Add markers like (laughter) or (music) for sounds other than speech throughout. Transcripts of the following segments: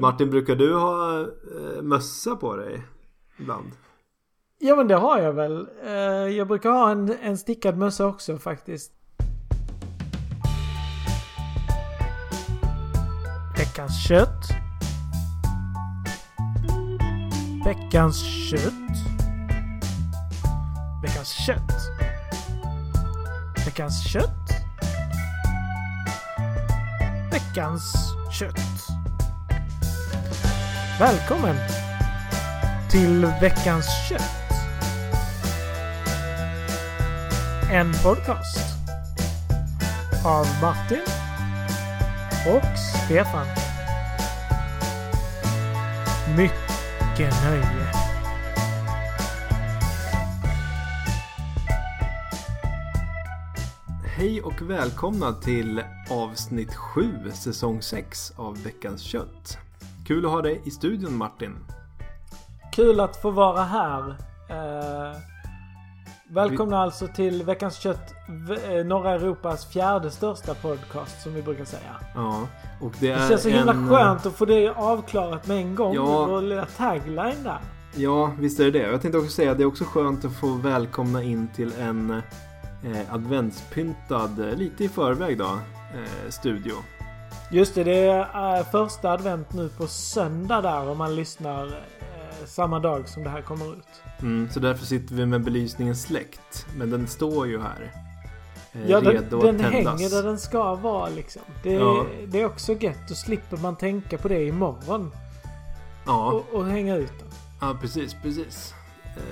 Martin, brukar du ha eh, mössa på dig ibland? Ja men det har jag väl. Eh, jag brukar ha en, en stickad mössa också faktiskt. Veckans kött. Veckans kött. Veckans kött. Veckans kött. Veckans kött. Välkommen till veckans kött. En podcast av Martin och Stefan. Mycket nöje. Hej och välkomna till avsnitt 7, säsong 6 av Veckans kött. Kul att ha dig i studion Martin. Kul att få vara här. Eh, välkomna alltså till Veckans Kött, eh, norra Europas fjärde största podcast som vi brukar säga. Ja, och det är Det känns så himla en... skönt att få det avklarat med en gång. Ja. Vår lilla tagline där. Ja, visst är det det. Jag tänkte också säga att det är också skönt att få välkomna in till en eh, adventspyntad, eh, lite i förväg då, eh, studio. Just det, det är eh, första advent nu på söndag där om man lyssnar eh, samma dag som det här kommer ut. Mm, så därför sitter vi med belysningen släckt. Men den står ju här. Eh, Ja, den, redo den att tändas. hänger där den ska vara liksom. Det, Ja. det är också gött. Då slipper man tänka på det imorgon. Ja, Och, och hänga ut den. ja, precis, precis. Eh,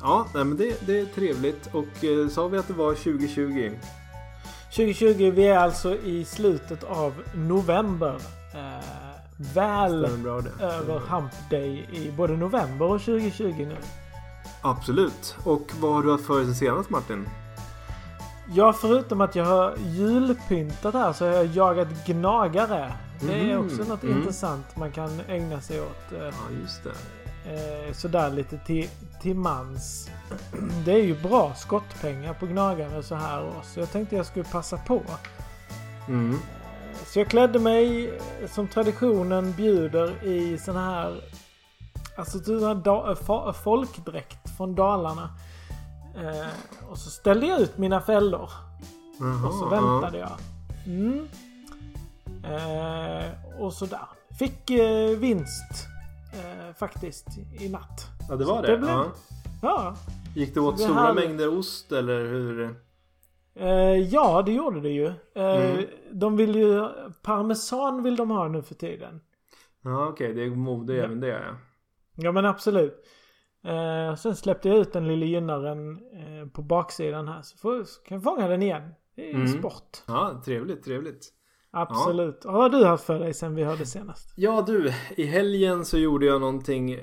ja, nej, men det, det är trevligt. Och eh, sa vi att det var 2020? 2020, vi är alltså i slutet av november. Eh, väl över Hump Day i både november och 2020 nu. Absolut. Och vad har du haft för dig sen senast Martin? Ja, förutom att jag har julpyntat här så har jag jagat gnagare. Det är Mhm, också något mm. intressant man kan ägna sig åt. Eh, Ja, just det. Eh, sådär lite till, till mans. (clears throat) Det är ju bra skottpengar på gnagare så här års. Så jag tänkte jag skulle passa på. Mm. Så jag klädde mig eh, som traditionen bjuder i sån här Alltså sån da- fa- folkdräkt från Dalarna. Eh, och så ställde jag ut mina fällor. Jaha, Och så väntade jag. Mm. Eh, och sådär. Fick eh, vinst. Faktiskt i natt. Ja, det var det. det blev- Ja. Ja. Gick det åt Det stora här- mängder ost eller hur? Eh, ja, det gjorde det ju. Eh, Mm. De vill ju... Parmesan vill de ha nu för tiden. Ja, okej. Det är mode Ja. även det ja. Ja men absolut. Eh, sen släppte jag ut den lille gynnaren eh, på baksidan här. Så, får, så kan jag fånga den igen. Det är ju Mm. sport. Ja, trevligt, trevligt. Absolut. Vad har du haft för dig sen vi hörde senast? Ja du, i helgen så gjorde jag någonting eh,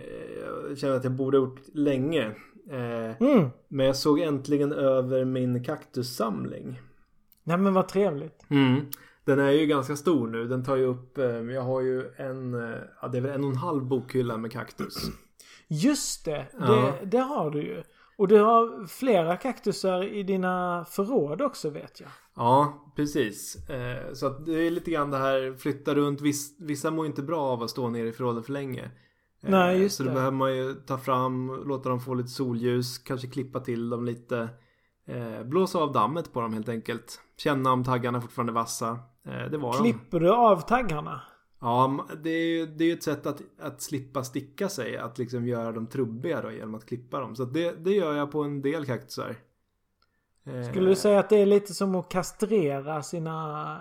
jag kände att jag borde ha gjort länge. Eh, Mm. Men jag såg äntligen över min kaktussamling. Nej men vad trevligt. Mm. Den är ju ganska stor nu. Den tar ju upp, eh, jag har ju en, ja det är väl en och en halv bokhylla med kaktus. Just det. Ja. Det, det har du ju. Och du har flera kaktusar i dina förråd också vet jag. Ja, precis. Eh, Så att det är lite grann det här flytta runt. Viss, vissa mår inte bra av att stå nere i förrådet för länge. Eh, Nej, just Så då det. behöver man ju ta fram, låta dem få lite solljus, kanske klippa till dem lite. Eh, blåsa av dammet på dem helt enkelt. Känna om taggarna fortfarande är vassa. Det var de. Klipper du av taggarna? Ja, det är ju det är ett sätt att, att slippa sticka sig. Att liksom göra dem trubbiga då genom att klippa dem. Så det, det gör jag på en del kaktusar. Eh, Skulle du säga att det är lite som att kastrera sina...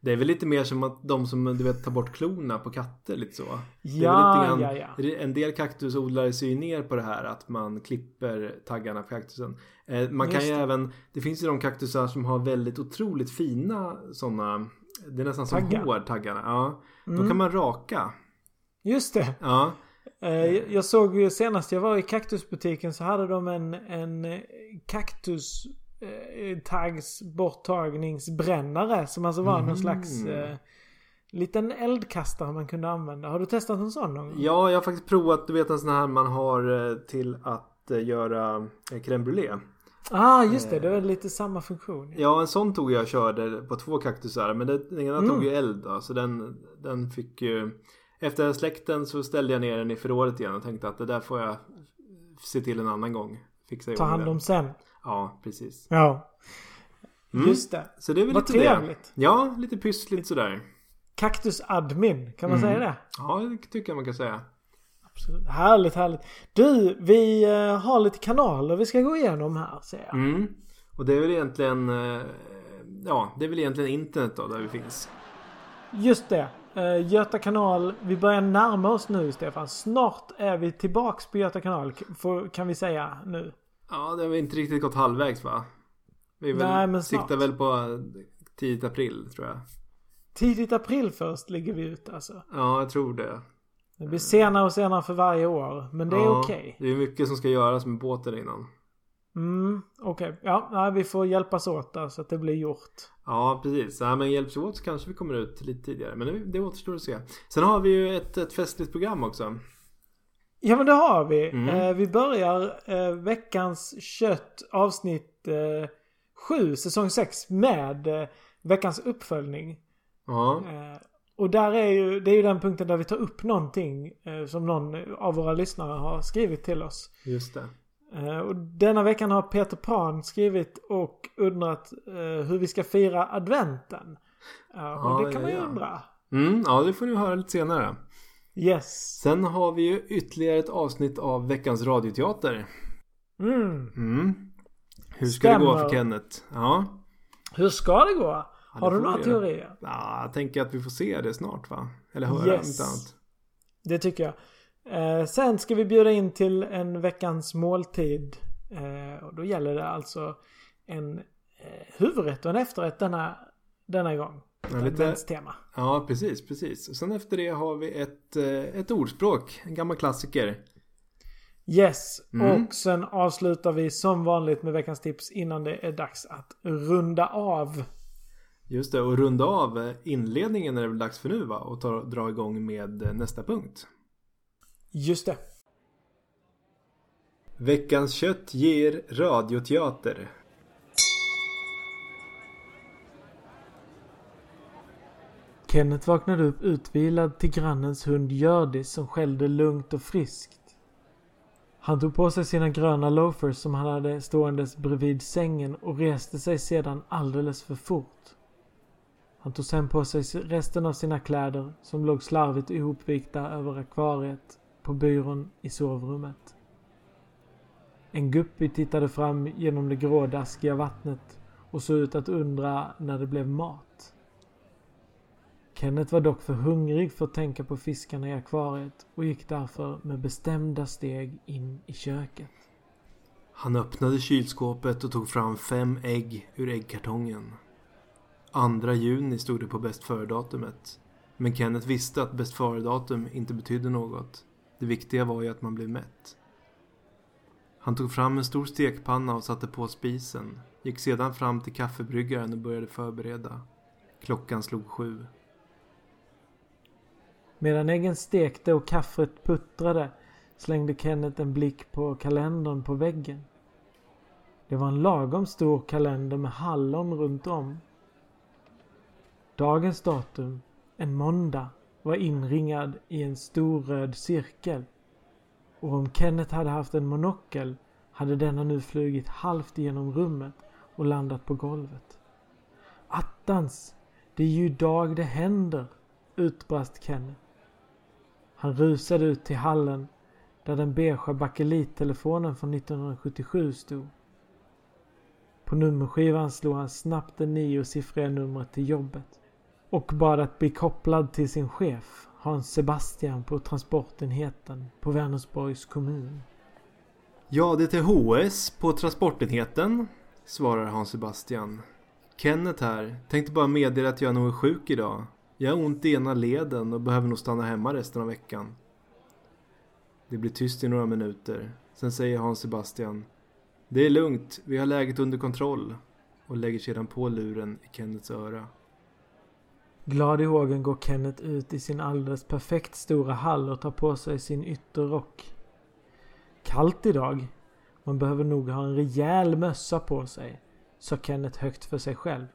Det är väl lite mer som att de som du vet tar bort klorna på katter lite så. Ja, lite ja, ja. En del kaktusodlare ser ju ner på det här att man klipper taggarna på kaktusen. Eh, man kan Just ju det. även, det finns ju de kaktusar som har väldigt otroligt fina sådana, det är nästan som Taggar. hår taggarna. Ja, Mm. de kan man raka. Just det. Ja, Eh, Jag såg ju senast jag var i kaktusbutiken så hade de en, en eh, kaktus eh, tags borttagningsbrännare som alltså var någon Mhm. slags eh, liten eldkastare man kunde använda. Har du testat en sån någon gång? ja, jag har faktiskt provat, du vet en sån här man har eh, till att eh, göra eh, crème brûlée. Ah, just det. Det var lite samma funktion. Ja, en sån tog jag och körde på två kaktusar. Men den ena Mm. tog ju eld då. Så den, den fick ju... Efter släkten så ställde jag ner den i förrådet igen och tänkte att det där får jag se till en annan gång. Fixa Ta hand om sen. Ja, precis. Ja. Mm. Just det. Så det är väl Vad lite trevligt. det. Ja, lite pyssligt sådär. Kaktusadmin. Kan man Mm. säga det? Ja, det tycker jag man kan säga. Absolut. Härligt, härligt. Du, vi eh, har lite kanaler vi ska gå igenom här ser jag. Mm. Och det är väl egentligen... eh, Ja, det är väl egentligen internet då där vi finns. Just det. Uh, Göta kanal. Vi börjar närma oss nu Stefan. Snart är vi tillbaks på Göta kanal. Får, kan vi säga nu. Ja, det har väl inte riktigt gått halvvägs va? Vi väl, Nej, men snart. siktar väl på eh, tidigt april tror jag. Tidigt april först ligger vi ut alltså. Ja, jag tror det. Det blir senare och senare för varje år. Men det är ja, okej. Det är mycket som ska göras med båten innan. Mm, okej. Ja, nej, vi får hjälpas åt där så att det blir gjort. Ja, precis. Ja, men hjälps vi åt så kanske vi kommer ut lite tidigare. Men det, det återstår att se. Sen har vi ju ett, ett festligt program också. Ja men det har vi. Mm. Eh, vi börjar eh, veckans kött avsnitt eh, 7 säsong 6 med eh, veckans uppföljning. Ja, Eh, och där är ju, det är ju den punkten där vi tar upp någonting eh, som någon av våra lyssnare har skrivit till oss. just det. Eh, och denna veckan har Peter Pan skrivit och undrat eh, hur vi ska fira adventen. Eh, och Ja, det kan man ju ja. undra. Mm, ja, det får ni höra lite senare. Yes. Sen har vi ju ytterligare ett avsnitt av veckans radioteater. Mm. Mm. Hur ska det gå Stämmer. för Kenneth? Ja. Hur ska det gå? Ja, Har det du får några teorier? Ja, jag tänker att vi får se det snart va? Eller höra Yes. inte annat. Det tycker jag. Eh, sen ska vi bjuda in till en veckans måltid. Eh, och då gäller det alltså en eh, huvudrätt och en efterrätt denna, denna gång. Ja, lite- adventstema. Ja, precis, precis. Och sen efter det har vi ett, eh, ett ordspråk. En gammal klassiker. Yes. Mm. Och sen avslutar vi som vanligt med veckans tips innan det är dags att runda av. Just det, och runda av eh, inledningen är det väl dags för nu va? Och ta, dra igång med eh, nästa punkt. Just det. Veckans kött ger radioteater. Kenneth vaknade upp utvilad till grannens hund Hjördis som skällde lugnt och friskt. Han tog på sig sina gröna loafers som han hade ståendes bredvid sängen och reste sig sedan alldeles för fort. Han tog sen på sig resten av sina kläder som låg slarvigt ihopvikta över akvariet på byrån i sovrummet. En guppy tittade fram genom det grådaskiga vattnet och såg ut att undra när det blev mat. Kenneth var dock för hungrig för att tänka på fiskarna i akvariet och gick därför med bestämda steg in i köket. Han öppnade kylskåpet och tog fram fem ägg ur äggkartongen. Andra juni stod det på bäst före-datumet. Men Kenneth visste att bäst före-datum inte betydde något. Det viktiga var ju att man blev mätt. Han tog fram en stor stekpanna och satte på spisen. Gick sedan fram till kaffebryggaren och började förbereda. Klockan slog sju. Medan äggen stekte och kaffet puttrade slängde Kenneth en blick på kalendern på väggen. Det var en lagom stor kalender med hallon runt om. Dagens datum, en måndag, var inringad i en stor röd cirkel. Och om Kenneth hade haft en monokel hade denna nu flugit halvt genom rummet och landat på golvet. Attans! Det är ju idag det händer! utbrast Kenneth. Han rusade ut till hallen där den beigea bakelittelefonen från 1977 stod. På nummerskivan slog han snabbt det niosiffriga numret till jobbet och bad att bli kopplad till sin chef Hans Sebastian på transportenheten på Vänersborgs kommun. Ja, det är till HS på transportenheten, svarar Hans Sebastian. Kenneth här. Tänkte bara meddela att jag nog är sjuk idag. Jag har ont i ena leden och behöver nog stanna hemma resten av veckan. Det blir tyst i några minuter. Sen säger Hans Sebastian. Det är lugnt, vi har läget under kontroll. Och lägger sedan på luren i Kennets öra. Glad i hågen går Kenneth ut i sin alldeles perfekt stora hall och tar på sig sin ytterrock. Kallt idag. Man behöver nog ha en rejäl mössa på sig, sa Kenneth högt för sig själv.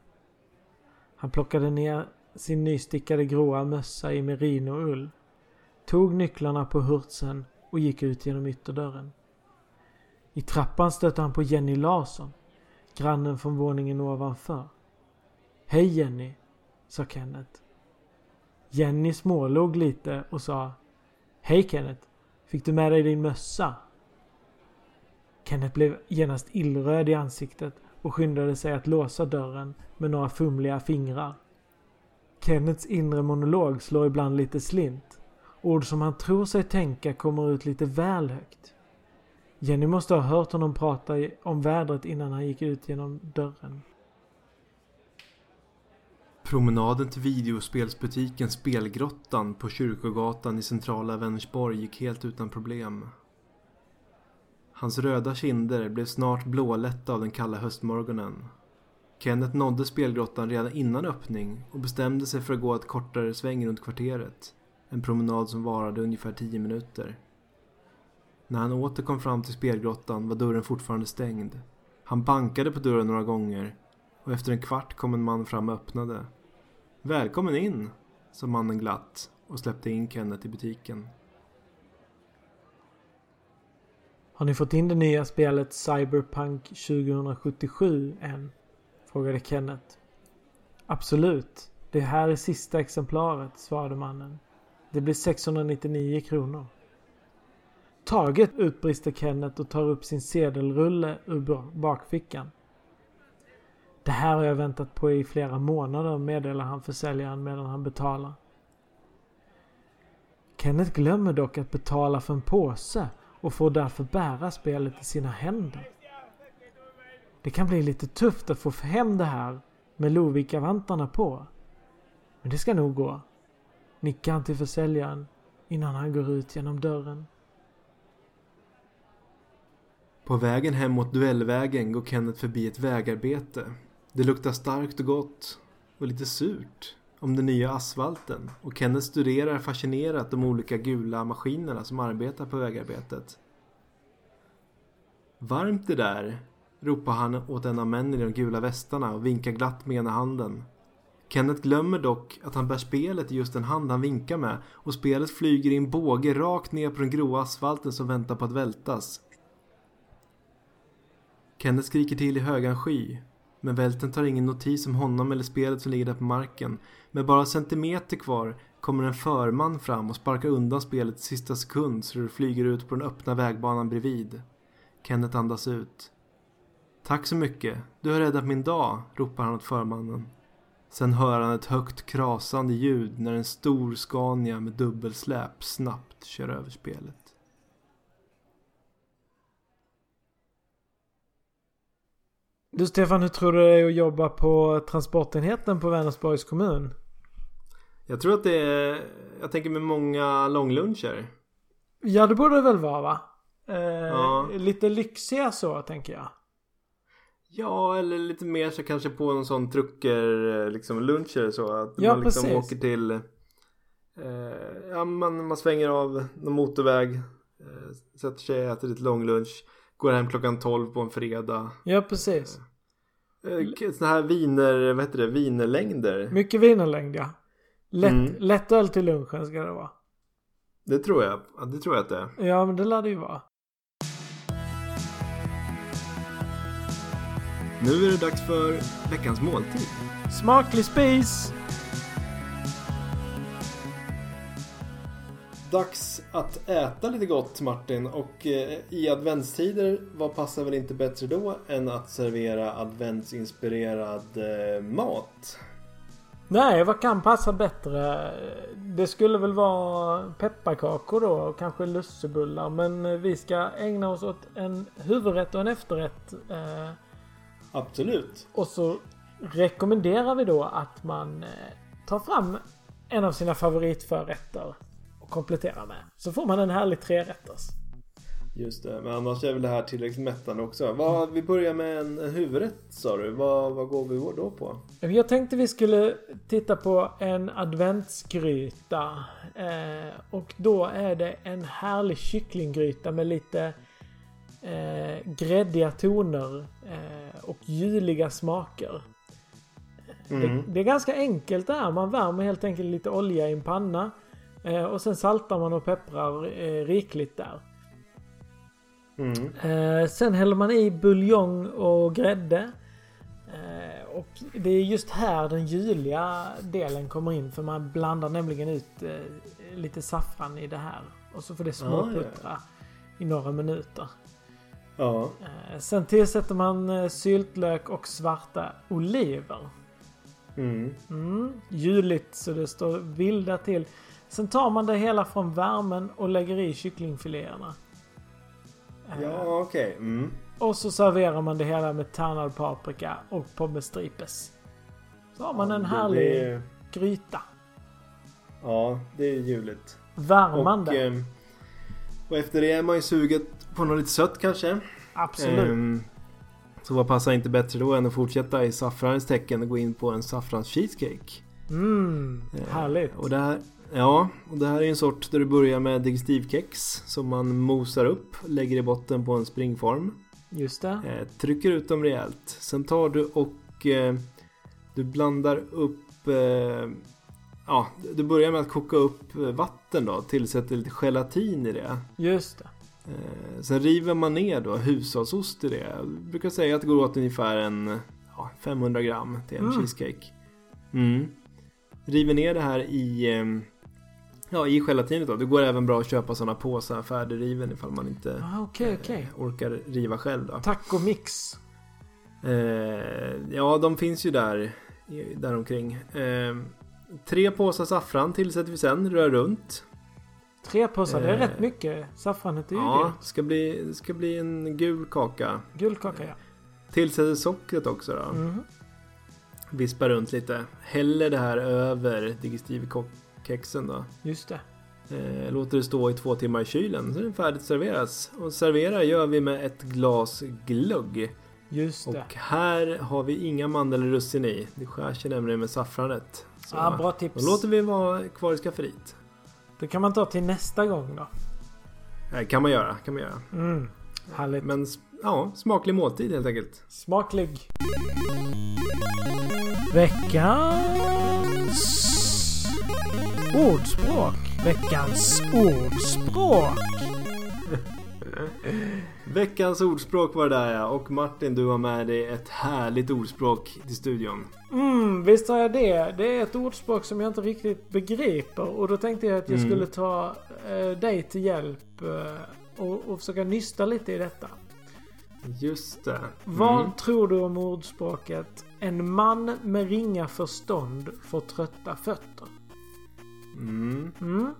Han plockade ner sin nystickade gråa mössa i merinoull, tog nycklarna på hurtsen och gick ut genom ytterdörren. I trappan stötte han på Jenny Larsson, grannen från våningen ovanför. Hej Jenny, sa Kenneth. Jenny smålog lite och sa Hej Kenneth, fick du med dig din mössa? Kenneth blev genast illröd i ansiktet och skyndade sig att låsa dörren med några fumliga fingrar. Kennets inre monolog slår ibland lite slint. Ord som han tror sig tänka kommer ut lite väl högt. Jenny måste ha hört honom prata om vädret innan han gick ut genom dörren. Promenaden till videospelsbutiken Spelgrottan på Kyrkogatan i centrala Vänersborg gick helt utan problem. Hans röda kinder blev snart blålätta av den kalla höstmorgonen. Kenneth nådde spelgrottan redan innan öppning och bestämde sig för att gå ett kortare sväng runt kvarteret. En promenad som varade ungefär 10 minuter. När han åter kom fram till spelgrottan var dörren fortfarande stängd. Han bankade på dörren några gånger och efter en kvart kom en man fram och öppnade. Välkommen in, sa mannen glatt och släppte in Kenneth i butiken. Har ni fått in det nya spelet Cyberpunk 2077 än? Frågade Kenneth. Absolut. Det här är sista exemplaret, svarade mannen. Det blir 699 kronor. Taget, utbrister Kenneth och tar upp sin sedelrulle ur bakfickan. Det här har jag väntat på i flera månader, meddelar han försäljaren medan han betalar. Kenneth glömmer dock att betala för en påse och får därför bära spelet i sina händer. Det kan bli lite tufft att få hem det här med Lovika-vantarna på. Men det ska nog gå. Nickar han till försäljaren innan han går ut genom dörren. På vägen hem mot duellvägen går Kenneth förbi ett vägarbete. Det luktar starkt och gott och lite surt om den nya asfalten och Kenneth studerar fascinerat de olika gula maskinerna som arbetar på vägarbetet. Varmt det där, ropar han åt en av männen i de gula västarna och vinkar glatt med ena handen. Kenneth glömmer dock att han bär spelet i just den hand han vinkar med och spelet flyger i en båge rakt ner på den gråa asfalten som väntar på att vältas. Kenneth skriker till i högan sky men välten tar ingen notis om honom eller spelet som ligger där på marken. Med bara centimeter kvar kommer en förman fram och sparkar undan spelet i sista sekund så det flyger ut på den öppna vägbanan bredvid. Kenneth andas ut. Tack så mycket, du har räddat min dag, ropar han åt förmannen. Sen hör han ett högt krasande ljud när en stor Scania med dubbelsläp snabbt kör över spelet. Du Stefan, hur tror du det är att jobba på transportenheten på Vänersborgs kommun? Jag tror att det är, jag tänker med många långluncher. Ja, det borde det väl vara va? Eh, Ja. Lite lyxiga så, tänker jag. Ja, eller lite mer så kanske på en sån trucker liksom luncher så att Ja, man liksom precis. åker till eh, Ja, man, man svänger av någon motorväg eh, Sätter sig, äter lite långlunch Går hem klockan 12 på en fredag Ja, precis. eh, Såna här viner, vad heter det, vinerlängder Mycket vinerlängd ja. Lätt, Mm. Lättöl till lunchen ska det vara. Det tror jag, ja, det tror jag att det är Ja, men det lär det ju vara. Nu är det dags för veckans måltid Smaklig spis! Dags att äta lite gott Martin och eh, i adventstider vad passar väl inte bättre då än att servera adventsinspirerad eh, mat? Nej, vad kan passa bättre? Det skulle väl vara pepparkakor då och kanske lussebullar. Men vi ska ägna oss åt en huvudrätt och en efterrätt. Eh, Absolut. och så rekommenderar vi då att man tar fram en av sina favoritförrätter och kompletterar med. Så får man en härlig trerätters. Just det, men annars är väl det här tillräckligt mättande också. Vad, vi börjar med en, en huvudrätt sa du. Vad, vad går vi då på? Jag tänkte vi skulle titta på en eh, gräddiga toner eh, och juliga smaker. Mm. Det, det är ganska enkelt det här. Man värmer helt enkelt lite olja i en panna. Eh, och sen saltar man och pepprar eh, rikligt där. Mm. Eh, sen häller man i buljong och grädde. Eh, och det är just här den juliga delen kommer in. För man blandar nämligen ut eh, lite saffran i det här. Och så får det småputtra i några minuter. Ja. Eh, sen tillsätter man syltlök och svarta oliver. Mm. Mm, juligt så det står vilda till. Sen tar man det hela från värmen och lägger i kycklingfiléerna. Eh, Ja, okej. Mm. Och så serverar man det hela med tärnad paprika och pommes stripes. Så har man Ja, en det härlig blir- gryta. Ja, det är ljuvligt. Värmande. Och, ehm, och efter det är man ju suget på något lite sött kanske. Absolut. Ehm, så vad passar inte bättre då än att fortsätta i saffranens tecken och gå in på en saffrans cheesecake. Mm, Eh, härligt. Och det här, ja, och det här är en sort där du börjar med digestivkex som man mosar upp, lägger i botten på en springform. Just det. Eh, trycker ut dem rejält. Sen tar du och eh, du blandar upp eh, Ja, du börjar med att koka upp eh, vatten då. Tillsätter lite gelatin i det. Just det. Eh, sen river man ner då hushållsost i det. Jag brukar säga att det går åt ungefär en ja, 500 gram till en Mm. cheesecake. Mm. River ner det här i eh, Ja, i gelatinet då. Det går även bra att köpa sådana påsar färdigriven ifall man inte Ah, Okej, okej. eh, orkar riva själv då. Taco mix. Eh, ja, de finns ju där, omkring. Eh, tre påsar saffran tillsätter vi sen, rör runt. Tre påsar, det är Eh, rätt mycket. Saffranet är ju Ja, dyrt. ska bli, det ska bli en gul kaka. Guldkaka ja. Tillsätter sockret också då. Mhm. Vispar runt lite. Häller det här över digestivkexen då. Just det. Eh, låter det stå i två timmar i kylen så är den färdigt serveras. Och servera gör vi med ett glas glögg. Just det. Och här har vi inga mandelrussin i. Det skär sig nämligen med saffranet. Så ah, bra då tips. låter vi vara kvar i skafferiet. Det kan man ta till nästa gång då. Eh, kan man göra, kan man göra. Mm. Härligt. Men ja, smaklig måltid helt enkelt. Smaklig. Veckans ordspråk. Veckans ordspråk. Veckans ordspråk var det där ja. Och Martin, du har med dig ett härligt ordspråk till studion. Mm, visst har jag det. Det är ett ordspråk som jag inte riktigt begriper. Och då tänkte jag att jag Mm. skulle ta eh, dig till hjälp eh, och, och försöka nysta lite i detta. Just det. Vad Mm. tror du om ordspråket En man med ringa förstånd får trötta fötter? Mm. Mm?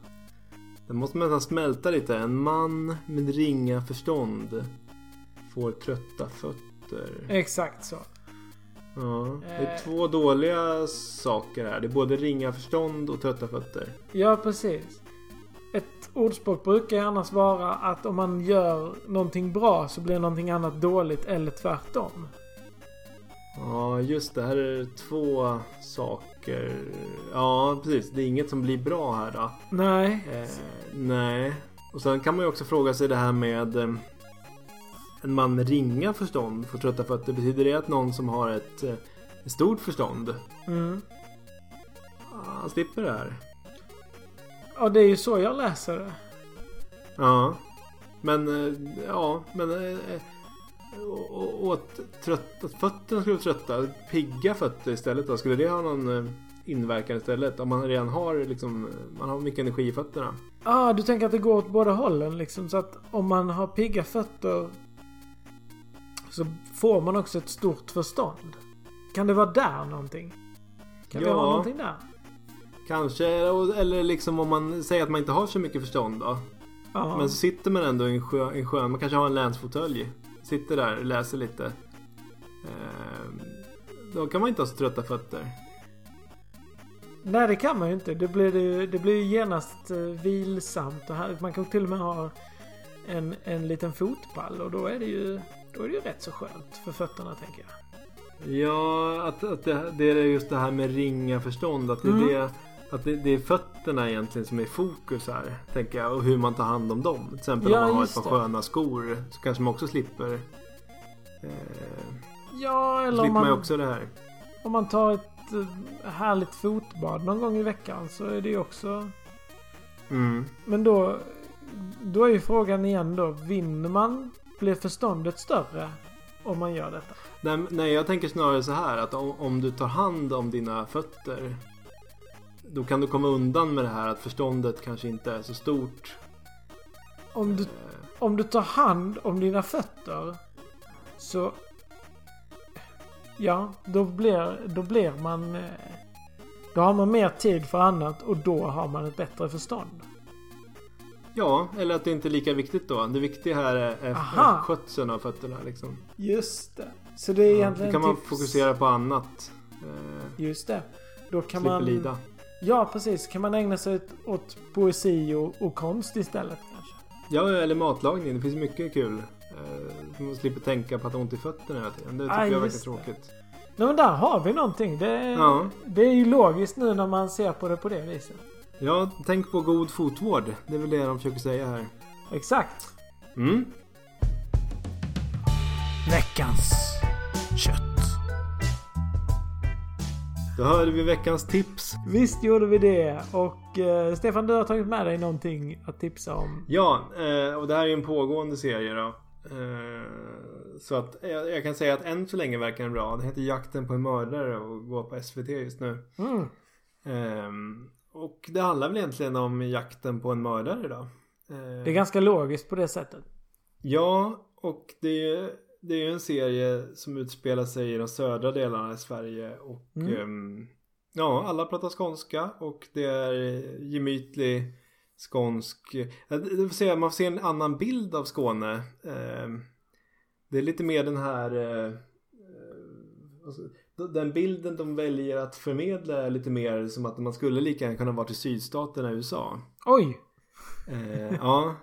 Det måste man nästan smälta lite. En man med ringa förstånd får trötta fötter. Exakt så. Ja, det är Eh. två dåliga saker här. Det är både ringa förstånd och trötta fötter. Ja, precis. Ett ordspråk brukar ju annars vara att om man gör någonting bra så blir någonting annat dåligt eller tvärtom. Ja, just det. Här är två saker. Ja, precis. Det är inget som blir bra här då. Nej. Eh, nej. Och sen kan man ju också fråga sig det här med eh, en man med ringa förstånd får trötta fötter. Betyder det att någon som har ett, eh, ett stort förstånd Mm. ah, slipper det här? Ja, det är ju så jag läser det. Ja. Men, eh, ja, men... Och, och, och att, trött, att fötterna skulle vara trötta. Pigga fötter istället då. Skulle det ha någon eh, inverkan istället? Om man redan har liksom... Man har mycket energi i fötterna. Ah, du tänker att det går åt båda hållen liksom. Så att om man har pigga fötter så får man också ett stort förstånd. Kan det vara där någonting? Kan det Ja. vara någonting där? Kanske, eller liksom om man säger att man inte har så mycket förstånd då. Ja. Men så sitter man ändå i en skön, en skön man kanske har en länsfåtölj. Sitter där och läser lite. Eh, då kan man inte ha så trötta fötter. Nej, det kan man ju inte. Det blir, det, det blir ju genast eh, vilsamt. Och här, man kan till och med ha en, en liten fotpall och då är det ju då är det ju rätt så skönt för fötterna tänker jag. Ja, att, att det, det är just det här med ringa förstånd. Att det är Mm. det Att det, det är fötterna egentligen som är i fokus här. Tänker jag. Och hur man tar hand om dem. Till exempel Ja, om man har ett par det. sköna skor. Så kanske man också slipper. Eh, Ja, eller om man också det här. om man tar ett eh, härligt fotbad någon gång i veckan så är det ju också... Mm. Men då, då är ju frågan igen då. Vinner man? Blir förståndet större om man gör detta? Nej, nej, jag tänker snarare så här att om, om du tar hand om dina fötter. Då kan du komma undan med det här att förståndet kanske inte är så stort. Om du, Eh, om du tar hand om dina fötter så... Ja, då blir, då blir man... eh, Då har man mer tid för annat och då har man ett bättre förstånd. Ja, eller att det inte är lika viktigt då. Det viktiga här är, är, Aha. skötseln av fötterna liksom. Just det. Så det är Ja, egentligen då kan man tips. fokusera på annat. Eh, Just det. Då kan slipper man... lida. Ja, precis. Kan man ägna sig åt, åt poesi och, och konst istället kanske? Ja, eller matlagning. Det finns mycket kul. Eh, man slipper tänka på att ha ont i fötterna hela tiden. Det tycker Ah, jag verkar tråkigt. Nej, men där har vi någonting. Det, Ja. det är ju logiskt nu när man ser på det på det viset. Ja, tänk på god fotvård. Det är väl det de försöker säga här. Exakt. Mm. Veckans kött. Då hörde vi veckans tips. Visst gjorde vi det. Och eh, Stefan, du har tagit med dig någonting att tipsa om. Ja, eh, och det här är en pågående serie då. Eh, så att jag, jag kan säga att än så länge verkar den bra. Det heter Jakten på en mördare och går på SVT just nu. Mm. Ehm, och det handlar väl egentligen om jakten på en mördare då. Eh, Det är ganska logiskt på det sättet. Ja, och det är, det är ju en serie som utspelar sig i de södra delarna i Sverige. Och Mm. ehm, ja, alla pratar skånska och det är gemytlig skånsk. det- vill säga, man får se en annan bild av Skåne. Ehm, det är lite mer den här alltså, den bilden de väljer att förmedla är lite mer som att man skulle lika gärna kunna vara i sydstaterna i USA. Oj! Eh, ja,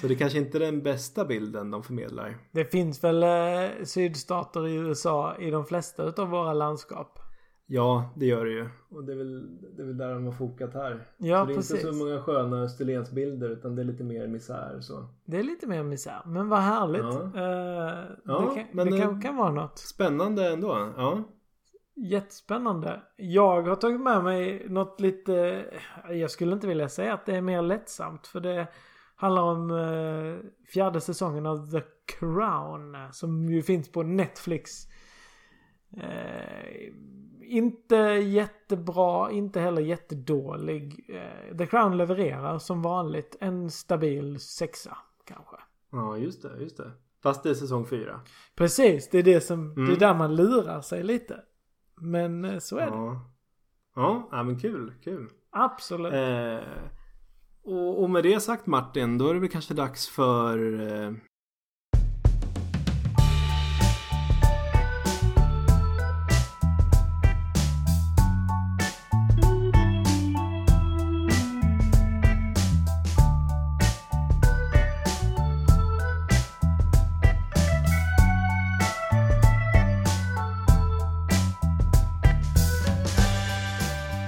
så det kanske inte är den bästa bilden de förmedlar. Det finns väl eh, sydstater i USA i de flesta utav våra landskap. Ja, det gör det ju. Och det är väl, det är väl där de har fokat här. Ja, så det är precis. inte så många sköna Österlensbilder utan det är lite mer misär så. Det är lite mer misär. Men vad härligt. Ja. Eh, Ja, det kan, men, det kan, eh, kan vara något. Spännande ändå. Ja. Jättespännande. Jag har tagit med mig något lite... Jag skulle inte vilja säga att det är mer lättsamt. För det handlar om eh, fjärde säsongen av The Crown. Som ju finns på Netflix. Eh, inte jättebra, inte heller jättedålig. Eh, The Crown levererar som vanligt en stabil sexa kanske. ja, just det. Just det. Fast det är säsong fyra. Precis, det är det som... Det är Mm. där man lurar sig lite. Men eh, så är det. Ja. Ja, ja, men kul. Kul. Absolut. Eh, och, och med det sagt Martin, då är det väl kanske dags för eh,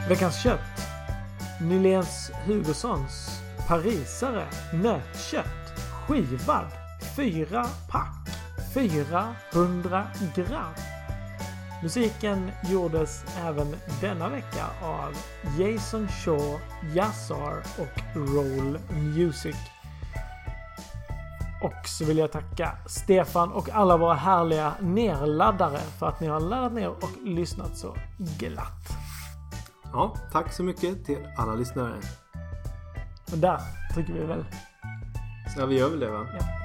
Veckans kött. Nyléns Hugossons parisare nötkött. Skivad. Fyra pack. 400 gram. Musiken gjordes även denna vecka av Jason Shaw, Yassar och Roll Music. Och så vill jag tacka Stefan och alla våra härliga nerladdare för att ni har laddat ner och lyssnat så glatt. Ja, tack så mycket till alla lyssnare. Och där tycker vi väl. Ja, vi gör väl det va? Ja,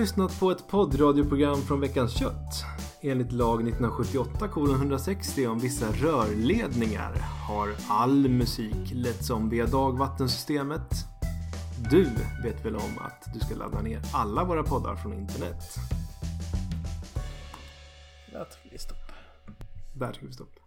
lyssnat på ett poddradioprogram från Veckans Kött. Enligt lag 1978 160 om vissa rörledningar har all musik letts om via dagvattensystemet. Du vet väl om att du ska ladda ner alla våra poddar från internet? Där trycker vi stopp. Där trycker vi stopp.